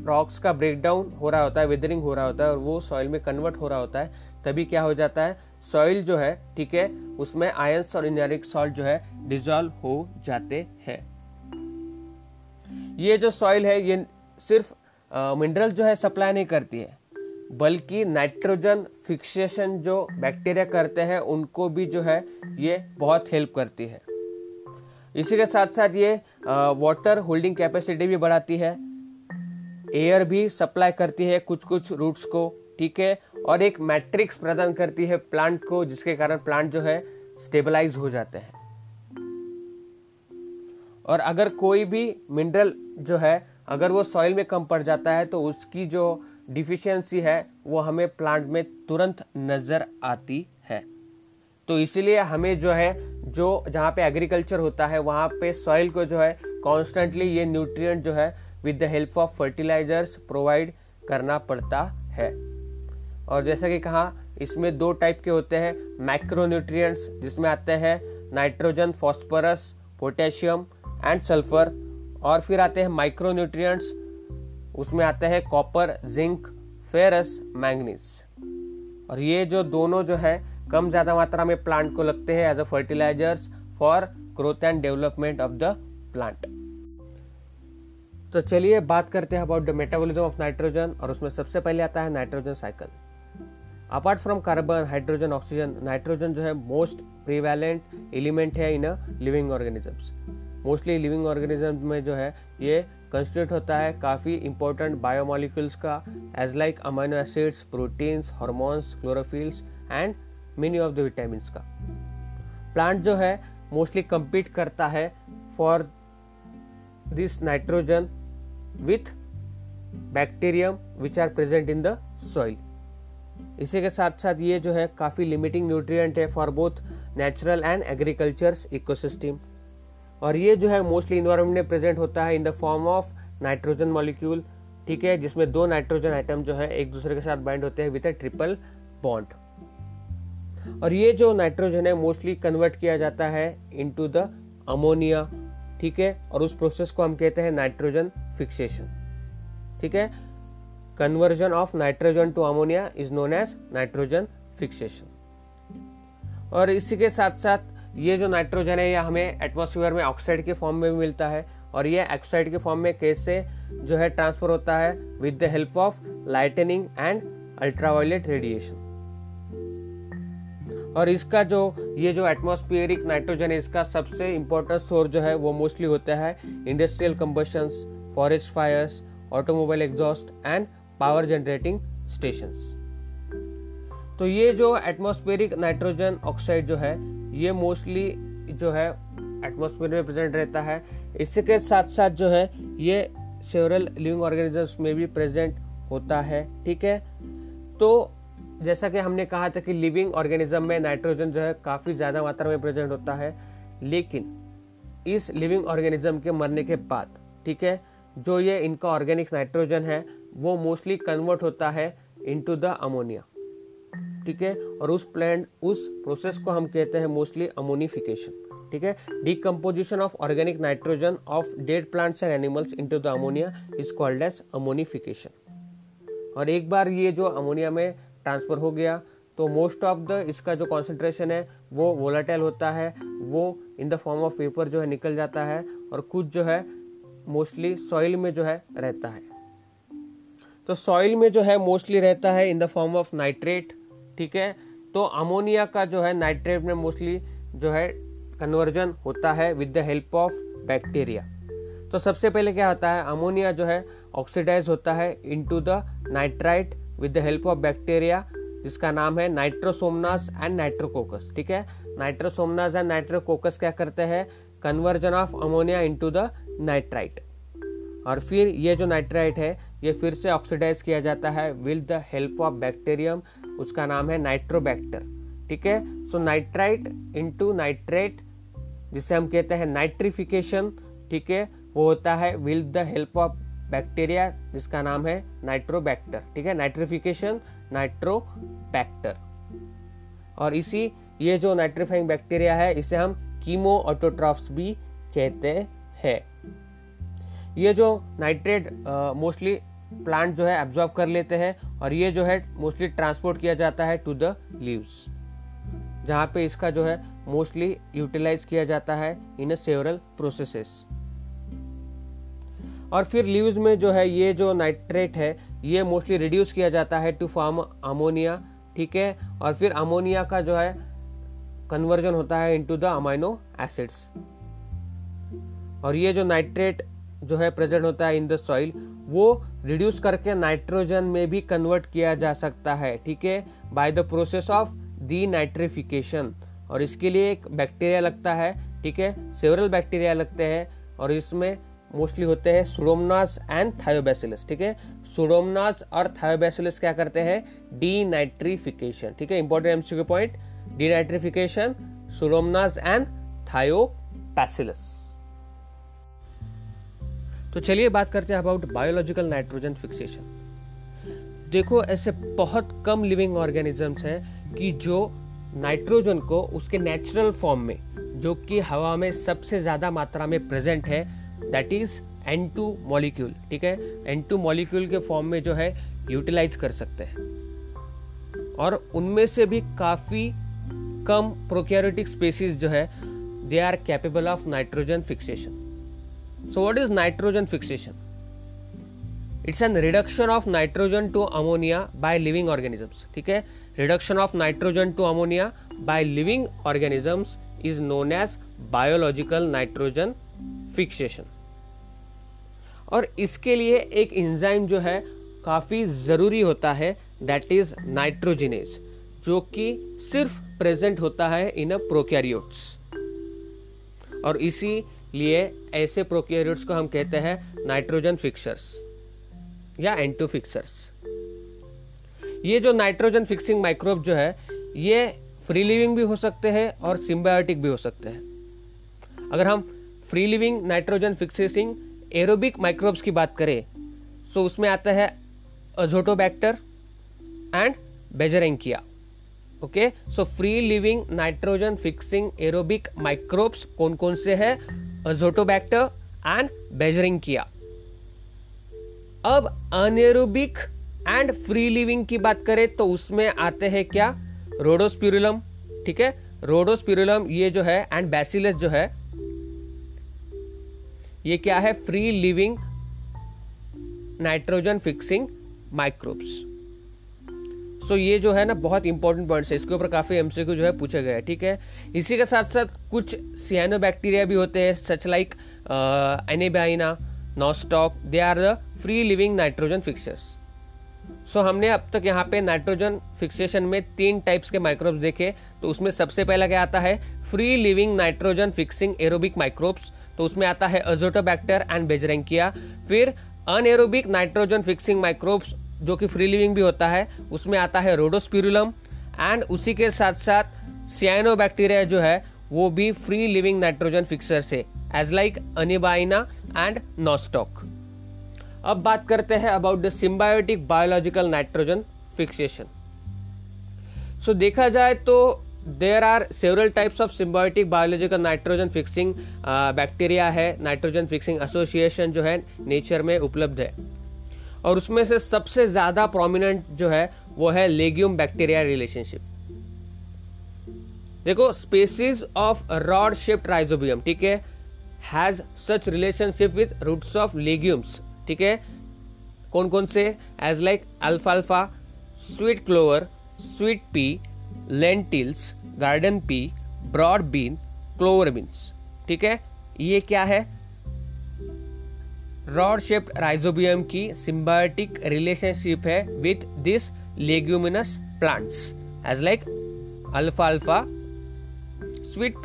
रॉक्स का ब्रेकडाउन हो रहा होता है वेदरिंग हो रहा होता है और वो सॉइल में कन्वर्ट हो रहा होता है, तभी क्या हो जाता है? सॉइल जो है, ठीक है, उसमें आयंस और इनऑर्गेनिक सॉल्ट जो है डिजॉल्व हो जाते हैं। ये जो सॉइल है, ये सिर्फ़ मिनरल जो है सप्लाई नहीं करती है, बल्कि नाइट्रोजन फिक्सेशन जो बैक्टीरिया करते हैं, उनको भी जो है, ये बहुत हेल्प करती है। इसी के साथ साथ ये वाटर होल्डिंग कैपेसिटी भी बढ़ाती है। एयर भी सप्लाई करती है कुछ कुछ रूट्स को, ठीक है? और एक मैट्रिक्स प्रदान करती है प्लांट को, जिसके कारण प्लांट जो है स्टेबलाइज हो जाते हैं। और अगर कोई भी मिनरल जो है अगर वो सॉइल में कम पड़ जाता है तो उसकी जो डिफिशियंसी है, वो हमें प्लांट में तुरंत नज़र आती है। तो इसीलिए हमें जो है, जो जहाँ पे एग्रीकल्चर होता है, वहाँ पे सॉइल को जो है कॉन्स्टेंटली ये न्यूट्रिएंट जो है with the help of fertilisers provide करना पड़ता है। और जैसा कि कहा, इसमें दो टाइप के होते हैं मैक्रोन्यूट्रिएंट्स जिसमें आते हैं nitrogen phosphorus potassium and sulphur और फिर आते हैं माइक्रो उसमें आते हैं कॉपर जिंक फेरस मैंगनीज और ये जो दोनों जो है, कम ज़्यादा मात्रा में प्लांट को लगते हैं as a fertilisers for growth and development of the plant तो चलिए बात करते हैं about the metabolism of nitrogen और उसमें सबसे पहले आता है nitrogen cycle apart from carbon hydrogen oxygen nitrogen जो है मोस्ट प्रिवेलेंट एलिमेंट है in living organisms mostly living organism में जो है, ये कंस्टिट्यूट होता है काफ़ी इंपॉर्टेंट बायोमोलिक्यूल्स का as like amino acids proteins hormones chlorophylls and many of the vitamin का। प्लांट जो है मोस्टली कंपीट करता है for this nitrogen with bacterium which are present in the soil इसी के साथ साथ ये जो है, काफ़ी लिमिटिंग न्यूट्रिएंट है for both natural and agriculture ecosystem और ये जो है मोस्टली इन्वायरमेंट में प्रेजेंट होता है in the form of nitrogen molecule ठीक है, जिसमें दो नाइट्रोजन आइटम जो है एक दूसरे के साथ बाइंड होते हैं विद अ ट्रिपल बॉन्ड और ये जो नाइट्रोजन है मोस्टली कन्वर्ट किया जाता है इनटू द अमोनिया ठीक है, और उस प्रोसेस को हम कहते हैं नाइट्रोजन फिक्सेशन ठीक है? Conversion of nitrogen to ammonia is known as nitrogen fixation और इसी के साथ साथ ये जो नाइट्रोजन है, ये हमें एटमोसफियर में ऑक्साइड के फॉर्म में भी मिलता है और ये ऑक्साइड के फॉर्म में कैसे जो है ट्रांसफ़र होता है with the help of lightning and ultraviolet radiation और इसका जो, ये जो एटमोस्फियरिक नाइट्रोजन है, इसका सबसे इंपॉर्टेंट सोर्स जो है, वो मोस्टली होता है industrial combustion forest fires automobile exhaust and power generating station तो ये जो एटमोस्फेरिक नाइट्रोजन ऑक्साइड जो है ये मोस्टली जो है एटमोस्फेयर में प्रेजेंट रहता है। इसके साथ साथ जो है, ये सेवरल लिविंग ऑर्गेनिजम्स में भी प्रेजेंट होता है, ठीक है? तो जैसा कि हमने कहा था कि लिविंग ऑर्गेनिज्म में नाइट्रोजन जो है काफ़ी ज़्यादा मात्रा में प्रेजेंट होता है, लेकिन इस लिविंग ऑर्गेनिज्म के मरने के बाद, ठीक है, जो ये इनका ऑर्गेनिक नाइट्रोजन है, वो मोस्टली कन्वर्ट होता है इनटू द अमोनिया ठीक है, और उस प्लांट उस प्रोसेस को हम कहते हैं मोस्टली अमोनिफिकेशन ठीक है? Decomposition of organic nitrogen of dead plants and animals into the ammonia is called as ammonification और एक बार ये जो अमोनिया में ट्रांसफ़र हो गया तो मोस्ट ऑफ़ द इसका जो कॉन्सेंट्रेशन है, वो वोलाटाइल होता है, वो in the form of paper जो है निकल जाता है, और कुछ जो है मोस्टली सॉइल में जो है रहता है। तो सॉइल में जो है मोस्टली रहता है in the form of nitrate ठीक है? तो अमोनिया का जो है नाइट्रेट में मोस्टली जो है कन्वर्जन होता है with the help of bacteria तो सबसे पहले क्या होता है? अमोनिया जो है ऑक्सीडाइज होता है into the nitrite with the help of bacteria जिसका नाम है नाइट्रोसोमनास एंड नाइट्रोकोकस ठीक है? नाइट्रोसोमनास एंड नाइट्रोकोकस क्या करते हैं? Conversion of ammonia into the nitrite और फिर ये जो नाइट्राइट है, ये फिर से ऑक्सीडाइज किया जाता है with the help of bacterium उसका नाम है नाइट्रोबैक्टर, ठीक है? सो नाइट्राइट इंटू नाइट्रेट जिसे हम कहते हैं नाइट्रिफिकेशन ठीक है? वो होता है with the help of bacteria जिसका नाम है नाइट्रोबैक्टर, ठीक है? नाइट्रिफिकेशन नाइट्रोबैक्टर और इसी, ये जो नाइट्रीफाइंग बैक्टीरिया है, इसे हम कीमो ऑटोट्रॉफ्स भी कहते हैं। ये जो नाइट्रेट मोस्टली प्लांट जो है एब्जॉर्ब कर लेते हैं और ये जो है मोस्टली ट्रांसपोर्ट किया जाता है टू द लीव्स जहाँ पे इसका जो है मोस्टली यूटिलाइज किया जाता है इन अ सेवरल प्रोसेसेस और फिर लीव्स में जो है ये जो नाइट्रेट है, ये मोस्टली रिड्यूस किया जाता है टू फॉर्म अमोनिया ठीक है? और फिर अमोनिया का जो है कन्वर्जन होता है इनटू द अमाइनो एसिड्स और ये जो नाइट्रेट जो है प्रेजेंट होता है इन द सॉइल वो रिड्यूस करके नाइट्रोजन में भी कन्वर्ट किया जा सकता है, ठीक है? By the process of denitrification और इसके लिए एक बैक्टीरिया लगता है, ठीक है? सेवरल बैक्टीरिया लगते हैं और इसमें मोस्टली होते हैं सुडोमनास एंड थायोबैसिलस ठीक है? सुडोमनास और थायोबैसिलस क्या करते हैं? डी नाइट्रिफिकेशन ठीक है? Important MCQ point denitrification Pseudomonas and Thiobacillus तो चलिए बात करते हैं अबाउट बायोलॉजिकल नाइट्रोजन फिक्सेशन देखो, ऐसे बहुत कम लिविंग ऑर्गेनिजम्स हैं कि जो नाइट्रोजन को उसके नेचुरल फॉर्म में, जो कि हवा में सबसे ज़्यादा मात्रा में प्रेजेंट है that is N two molecule ठीक है? एन टू मॉलिक्यूल के फॉर्म में जो है यूटिलाइज कर सकते हैं। और उनमें से भी काफ़ी कम प्रोक्योरिटिक स्पेसीज जो है they are capable of nitrogen fixation so what is nitrogen fixation it's an reduction of nitrogen to ammonia by living organisms ठीक है? Reduction of nitrogen to ammonia by living organisms is known as biological nitrogen fixation और इसके लिए एक enzyme जो है काफ़ी ज़रूरी होता है दैट इज़ नाइट्रोजिनेज जो कि सिर्फ़ प्रेजेंट होता है इन अ प्रोकैरियोट्स और इसीलिए ऐसे प्रोकैरियोट्स को हम कहते हैं नाइट्रोजन फिक्सर्स या एंटोफिक्सर्स ये जो नाइट्रोजन फिक्सिंग माइक्रोब जो है, ये फ्री लिविंग भी हो सकते हैं और सिम्बायोटिक भी हो सकते हैं। अगर हम free living nitrogen fixing aerobic microbes की बात करें तो उसमें आता है Azotobacter and Beijerinckia okay so free living nitrogen fixing aerobic microbes कौन कौन से है? अजोटोबैक्टर एंड बेजरिंकिया अब अनेरोबिक एंड फ्री लिविंग की बात करें तो उसमें आते हैं क्या? रोडोस्पिरुलम ठीक है? रोडोस्पिरुलम ये जो है एंड बैसिलस जो है, ये क्या है? Free living nitrogen fixing microbes so ये जो है ना, बहुत इंपॉर्टेंट पॉइंट्स है। इसके ऊपर काफ़ी एमसीक्यू जो है पूछा गया है, ठीक है? इसी के साथ साथ कुछ सियानो बैक्टीरिया भी होते हैं such like Anabaena Nostoc they are the free living nitrogen fixers so हमने अब तक यहाँ पे नाइट्रोजन फिक्सेशन में तीन टाइप्स के माइक्रोब्स देखे। तो उसमें सबसे पहला क्या आता है? Free living nitrogen fixing aerobic microbes तो उसमें आता है अजोटोबैक्टर एंड बेजरेंकिया फिर अनएरोबिक नाइट्रोजन फिक्सिंग माइक्रोब्स जो कि फ्री लिविंग भी होता है, उसमें आता है रोडोस्पिरुलम एंड उसी के साथ साथ सियानो बैक्टीरिया जो है, वो भी फ्री लिविंग नाइट्रोजन फिक्सर से as like Anabaena and Nostoc अब बात करते हैं about the symbiotic biological nitrogen fixation so देखा जाए तो there are several types of symbiotic biological nitrogen fixing bacteria है नाइट्रोजन फिक्सिंग एसोसिएशन जो है नेचर में उपलब्ध है. और उसमें से सबसे ज़्यादा प्रोमिनेंट जो है, वो है लेग्यूम बैक्टीरिया रिलेशनशिप देखो species of rod shaped Rhizobium ठीक है has such relationship with roots of legumes ठीक है? कौन कौन से? As like अल्फाल्फा sweet clover sweet pea lentils garden pea broad bean clover beans ठीक है? ये क्या है? रॉड शेप्ड राइजोबियम की सिम्बायोटिक रिलेशनशिप है with this leguminous plants as like alpha alpha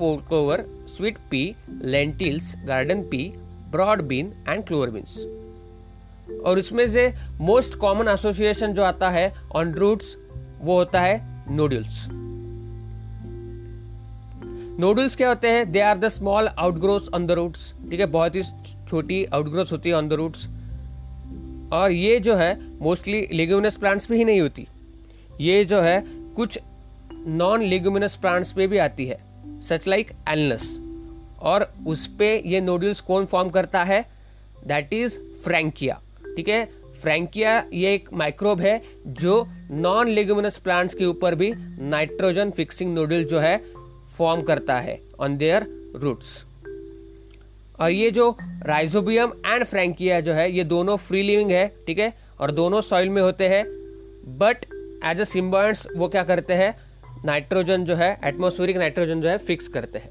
clover sweet pea lentils garden pea broad bean and clover beans और इसमें से मोस्ट कॉमन एसोसिएशन जो आता है ऑन रूट्स वो होता है नूडल्स नूडल्स क्या होते हैं? They are the small outgrowth on the roots ठीक है? बहुत ही छोटी आउटग्रोथ होती है ऑन द रूट्स और ये जो है मोस्टली लेग्यूमिनस प्लांट्स में ही नहीं होती। ये जो है, कुछ नॉन लेग्यूमिनस प्लांट्स में भी आती है। सच लाइक एलनस और उस पर यह नोडल्स कौन फॉर्म करता है? दैट इज़ फ्रैंकिया ठीक है? फ्रैंकिया ये एक माइक्रोब है, जो नॉन लेग्यूमिनस प्लांट्स के ऊपर भी नाइट्रोजन फिक्सिंग नोडल जो है फॉर्म करता है ऑन देयर रूट्स और ये जो राइजोबियम एंड फ्रैंकिया जो है, ये दोनों फ्री लिविंग है, ठीक है? और दोनों सॉइल में होते हैं। बट एज अ सिम्बॉन्स वो क्या करते हैं? नाइट्रोजन जो है एटमोस्फेरिक नाइट्रोजन जो है फिक्स करते हैं।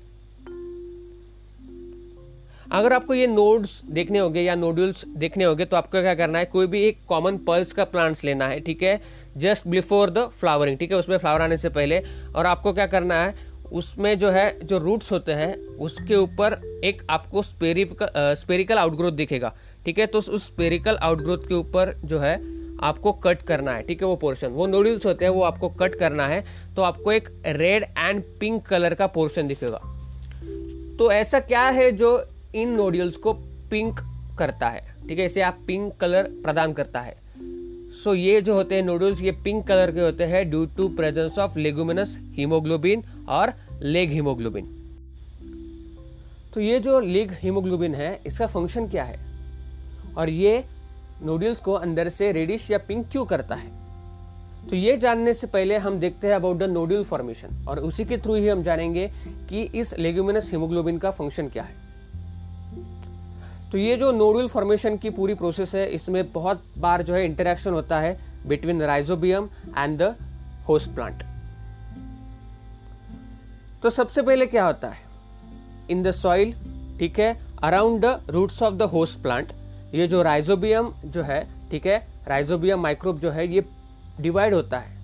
अगर आपको ये नोड्स देखने होंगे या नोड्यूल्स देखने होंगे तो आपको क्या करना है? कोई भी एक कॉमन पल्स का प्लांट्स लेना है, ठीक है? जस्ट बिफोर द फ्लावरिंग ठीक है? उसमें फ्लावर आने से पहले। और आपको क्या करना है? उसमें जो है, जो रूट्स होते हैं, उसके ऊपर एक आपको स्पेरिकल स्पेरिकल आउटग्रोथ दिखेगा। ठीक है? तो उस स्पेरिकल आउटग्रोथ के ऊपर जो है, आपको कट करना है। ठीक है? वो पोर्शन वो नूडल्स होते हैं, वो आपको कट करना है। तो आपको एक रेड एंड पिंक कलर का पोर्शन दिखेगा। तो ऐसा क्या है जो इन नूडल्स को पिंक करता है? ठीक है? इसे आप पिंक कलर प्रदान करता है। सो ये जो होते हैं नूडल्स ये पिंक कलर के होते हैं due to presence of leguminous haemoglobin और लेग हीमोग्लोबिन तो ये जो लेग हीमोग्लोबिन है, इसका फ़ंक्शन क्या है? और ये नूडल्स को अंदर से रेडिश या पिंक क्यों करता है? तो ये जानने से पहले हम देखते हैं अबाउट द नोड्यूल फॉर्मेशन और उसी के थ्रू ही हम जानेंगे कि इस लेग्यूमिनस हीमोग्लोबिन का फ़ंक्शन क्या है. तो ये जो नोडुल फॉर्मेशन की पूरी प्रोसेस है, इसमें बहुत बार जो है इंटरेक्शन होता है between Rhizobium and the host plant तो सबसे पहले क्या होता है? इन द सॉइल ठीक है around the roots of the host plant ये जो राइजोबियम जो है, ठीक है राइजोबियम माइक्रोब जो है, ये डिवाइड होता है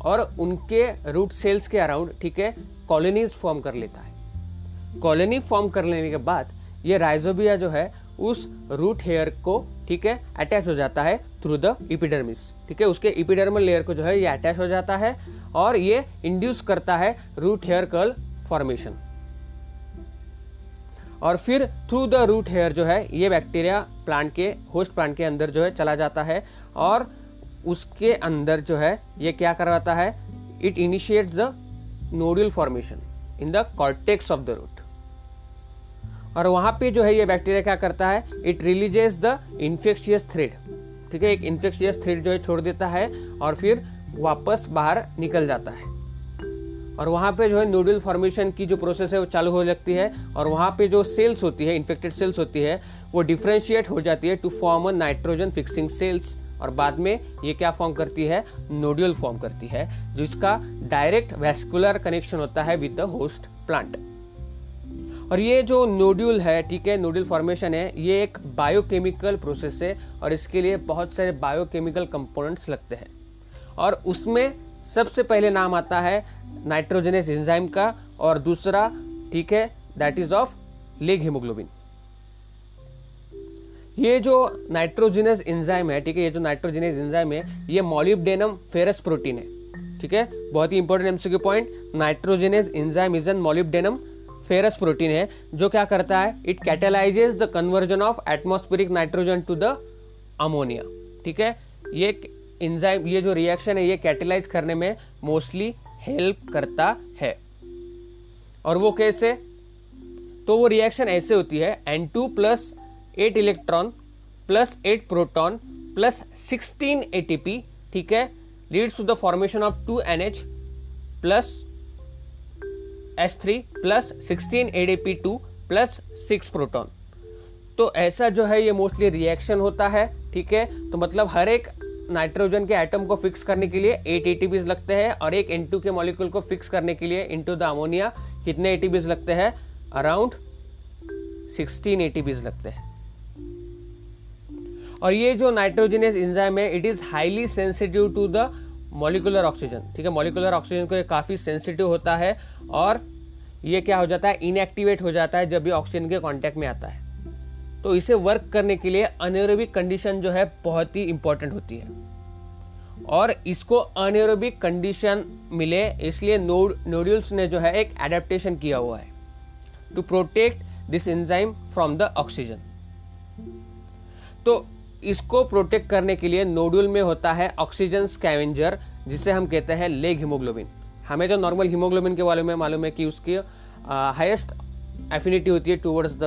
और उनके रूट सेल्स के अराउंड ठीक है कॉलोनीज फॉर्म कर लेता है। कॉलोनी फॉर्म कर लेने के बाद ये राइजोबिया जो है उस रूट हेयर को, ठीक है अटैच हो जाता है थ्रू द इपिडर्मिस ठीक है, उसके इपिडर्मल लेयर को जो है, ये अटैच हो जाता है और ये इंड्यूस करता है रूट हेयर कर्ल फॉर्मेशन और फिर थ्रू द रूट हेयर जो है, ये बैक्टीरिया प्लांट के होस्ट प्लांट के अंदर जो है चला जाता है और उसके अंदर जो है, ये क्या करवाता है it initiate the nodal formation in the cortex of the root और वहाँ पे जो है ये बैक्टीरिया क्या करता है? It releases the infectious thread ठीक है? एक इन्फेक्शियस थ्रेड जो है छोड़ देता है और फिर वापस बाहर निकल जाता है। और वहाँ पे जो है नूडल फॉर्मेशन की जो प्रोसेस है वो चालू हो लगती है और वहाँ पे जो सेल्स होती है इन्फेक्टेड सेल्स होती है, वो डिफ्रेंशिएट हो जाती है to form a nitrogen fixing cells और बाद में ये क्या फॉर्म करती है? नोड्यूल फॉर्म करती है, जिसका डायरेक्ट वेस्कुलर कनेक्शन होता है विद द होस्ट प्लांट और ये जो नोड्यूल है, ठीक है नोड्यूल फॉर्मेशन है, ये एक बायोकेमिकल प्रोसेस है और इसके लिए बहुत सारे बायोकेमिकल कंपोनेंट्स लगते हैं। और उसमें सबसे पहले नाम आता है नाइट्रोजनस एंजाइम का और दूसरा, ठीक है that is of leg haemoglobin ये जो नाइट्रोजिनस एंजाइम है, ठीक है, ये जो नाइट्रोजिनस एंजाइम है, ये मॉलिब्डेनम फेरस प्रोटीन है, ठीक है, बहुत ही important MCQ point nitrogenase enzyme is an molybdenum ferrous protein है, जो क्या करता है? It catalyses the conversion of atmospheric nitrogen to the ammonia ठीक है? ये एंजाइम ये जो रिएक्शन है, ये कैटेलाइज करने में मोस्टली हेल्प करता है। और वो कैसे? तो वो रिएक्शन ऐसे होती है N two plus eight electron plus eight proton plus sixteen ATP ठीक है? Leads to the formation of two N H plus S three plus sixteen ADP two plus six proton तो ऐसा जो है ये मोस्टली रिएक्शन होता है, ठीक है? तो मतलब हर एक नाइट्रोजन के एटम को फिक्स करने के लिए एट एटीपीज लगते हैं और एक एन टू के मॉलिक्यूल को फिक्स करने के लिए इनटू द अमोनिया कितने एटीपीज लगते हैं? अराउंड सिक्सटीन एटीपीज लगते हैं। और ये जो नाइट्रोजनस इंजाइम है it is highly sensitive to the molecular oxygen, ठीक है? मोलिकुलर ऑक्सीजन को ये काफ़ी सेंसिटिव होता है और ये क्या हो जाता है? इनएक्टिवेट हो जाता है जब ये ऑक्सीजन के कांटेक्ट में आता है। तो इसे वर्क करने के लिए अनेरोबिक कंडीशन जो है बहुत ही इंपॉर्टेंट होती है। और इसको अनेरोबिक कंडीशन मिले, इसलिए नोड नोड्यूल्स ने जो है एक एडेप्टेशन किया हुआ है to protect this enzyme from the oxygen तो इसको प्रोटेक्ट करने के लिए नोड्यूल में होता है ऑक्सीजन स्कैवेंजर जिसे हम कहते हैं लेग हीमोग्लोबिन हमें जो नॉर्मल हीमोग्लोबिन के बारे में मालूम है कि उसकी हाइस्ट एफिनिटी होती है टूवर्ड्स द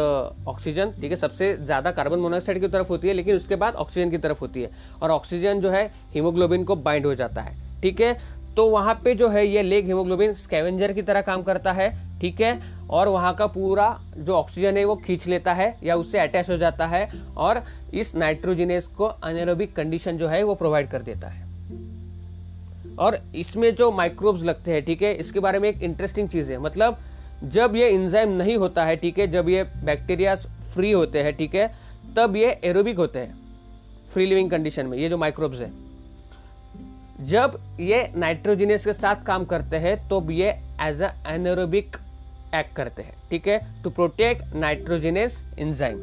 ऑक्सीजन ठीक है? सबसे ज़्यादा कार्बन मोनोऑक्साइड की तरफ़ होती है, लेकिन उसके बाद ऑक्सीजन की तरफ़ होती है। और ऑक्सीजन जो है हीमोग्लोबिन को बाइंड हो जाता है, ठीक है? तो वहाँ पे जो है ये लेग हीमोग्लोबिन स्कैवेंजर की तरह काम करता है, ठीक है? और वहाँ का पूरा जो ऑक्सीजन है वो खींच लेता है या उससे अटैच हो जाता है और इस नाइट्रोजिनेस को अनेरोबिक कंडीशन जो है वो प्रोवाइड कर देता है। और इसमें जो माइक्रोब्स लगते हैं, ठीक है? इसके बारे में एक इंटरेस्टिंग चीज़ है। मतलब जब ये इंजाइम नहीं होता है, ठीक है? जब ये बैक्टीरिया फ्री होते हैं, ठीक है? तब ये एरोबिक होते हैं फ्री लिविंग कंडीशन में, ये जो माइक्रोब्स है। जब ये नाइट्रोजिनियस के साथ काम करते हैं तो ये एज एनरोबिक एक्ट करते हैं, ठीक है? टू प्रोटेक्ट नाइट्रोजिनियस इंजाइम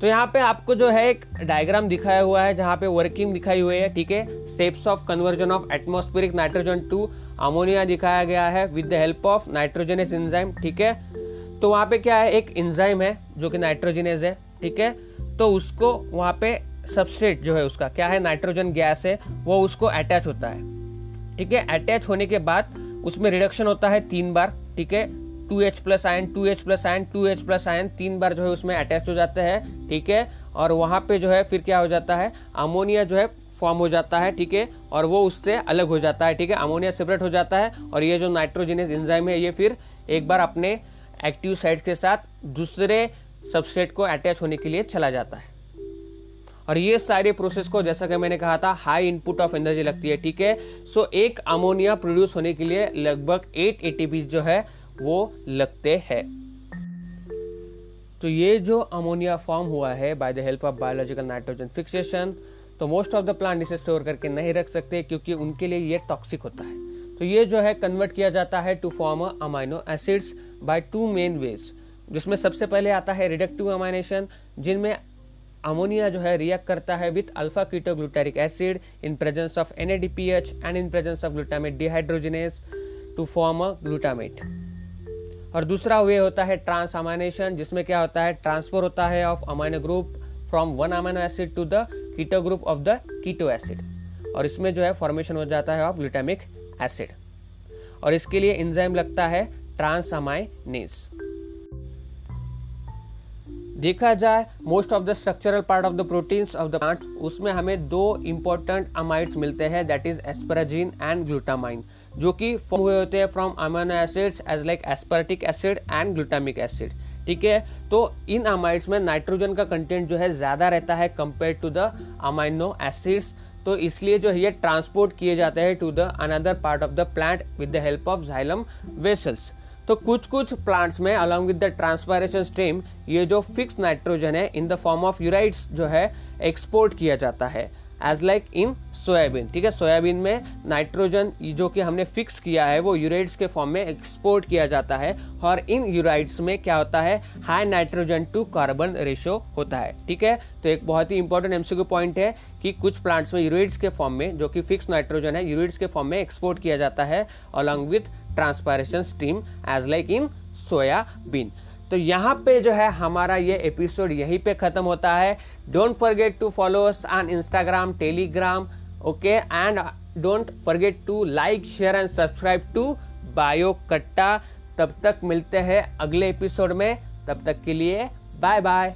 तो यहाँ पे आपको जो है एक डायग्राम दिखाया हुआ है, जहाँ पे वर्किंग दिखाई हुई है, ठीक है? Steps of conversion of atmospheric nitrogen to ammonia दिखाया गया है with the help of nitrogenase enzyme ठीक है? तो वहाँ पे क्या है? एक एंजाइम है, जो कि नाइट्रोजनस है, ठीक है? तो उसको वहाँ पे सबस्ट्रेट जो है उसका, क्या है? नाइट्रोजन गैस है, वो उसको अटैच होता है। ठीक है? अटैच होने के बाद उसमें रिडक्शन होता है तीन बार, ठीक है? Two H plus ion two H plus ion two H plus ion तीन बार जो है उसमें अटैच हो जाते हैं, ठीक है? और वहाँ पे जो है फिर क्या हो जाता है? अमोनिया जो है फॉर्म हो जाता है, ठीक है? और वो उससे अलग हो जाता है, ठीक है? अमोनिया सेपरेट हो जाता है, और ये जो नाइट्रोजिनस इंजाइम है, ये फिर एक बार अपने एक्टिव साइड के साथ दूसरे सबस्ट्रेट को अटैच होने के लिए चला जाता है। और ये सारे प्रोसेस को, जैसा कि मैंने कहा था हाई इनपुट ऑफ़ एनर्जी लगती है, ठीक है? सो एक अमोनिया प्रोड्यूस होने के लिए लगभग एट एटीपी जो है, वो लगते हैं। तो ये जो अमोनिया फॉर्म हुआ है by the help of biological nitrogen fixation तो मोस्ट ऑफ़ द प्लांट इसे स्टोर करके नहीं रख सकते, क्योंकि उनके लिए ये टॉक्सिक होता है। तो ये जो है कन्वर्ट किया जाता है to form amino acids by two main ways जिसमें सबसे पहले आता है रिडक्टिव अमाइनेशन जिनमें अमोनिया जो है रिएक्ट करता है with alpha ketoglutaric acid in presence of NADPH and in presence of glutamate dehydrogenase to form a glutamate और दूसरा वे होता है ट्रांस अमाइनेशन जिसमें क्या होता है? ट्रांसफ़र होता है of amino group from one amino acid to the keto group of the keto acid और इसमें जो है फॉर्मेशन हो जाता है ऑफ़ ग्लूटामिक एसिड और इसके लिए इंजाइम लगता है ट्रांसअमाइनेस देखा जाए most of the structural part of the proteins of the plants उसमें हमें दो इंपॉर्टेंट अमाइड्स मिलते हैं that is asparagine and glutamine जो कि फॉर्म हुए होते हैं from amino acids as like aspartic acid and glutamic acid ठीक है? तो इन अमाइड्स में नाइट्रोजन का कंटेंट जो है ज़्यादा रहता है compare to the amino acids तो इसलिए जो है ये ट्रांसपोर्ट किए जाते हैं to the another part of the plant with the help of xylem vessels तो कुछ कुछ प्लांट्स में along with the transpiration stream ये जो फिक्स नाइट्रोजन है in the form of ureides जो है एक्सपोर्ट किया जाता है। एज लाइक इन सोयाबीन ठीक है? सोयाबीन में नाइट्रोजन जो कि हमने फिक्स किया है, वो यूराइड्स के फॉर्म में एक्सपोर्ट किया जाता है और इन यूराइड्स में क्या होता है? High nitrogen to carbon ratio होता है। ठीक है? तो एक बहुत ही इंपॉर्टेंट एमसीक्यू पॉइंट है कि कुछ प्लांट्स में यूराइड्स के फॉर्म में जो कि फिक्स नाइट्रोजन है यूराइड्स के फॉर्म में एक्सपोर्ट किया जाता है along with transpiration steam as like in soybean तो यहाँ पे जो है हमारा ये एपिसोड यहीं पे ख़त्म होता है। Don't forget to followers on Instagram Telegram okay and don't forget to like share and subscribe to bio Katta तब तक मिलते हैं अगले एपिसोड में। तब तक के लिए बाय बाय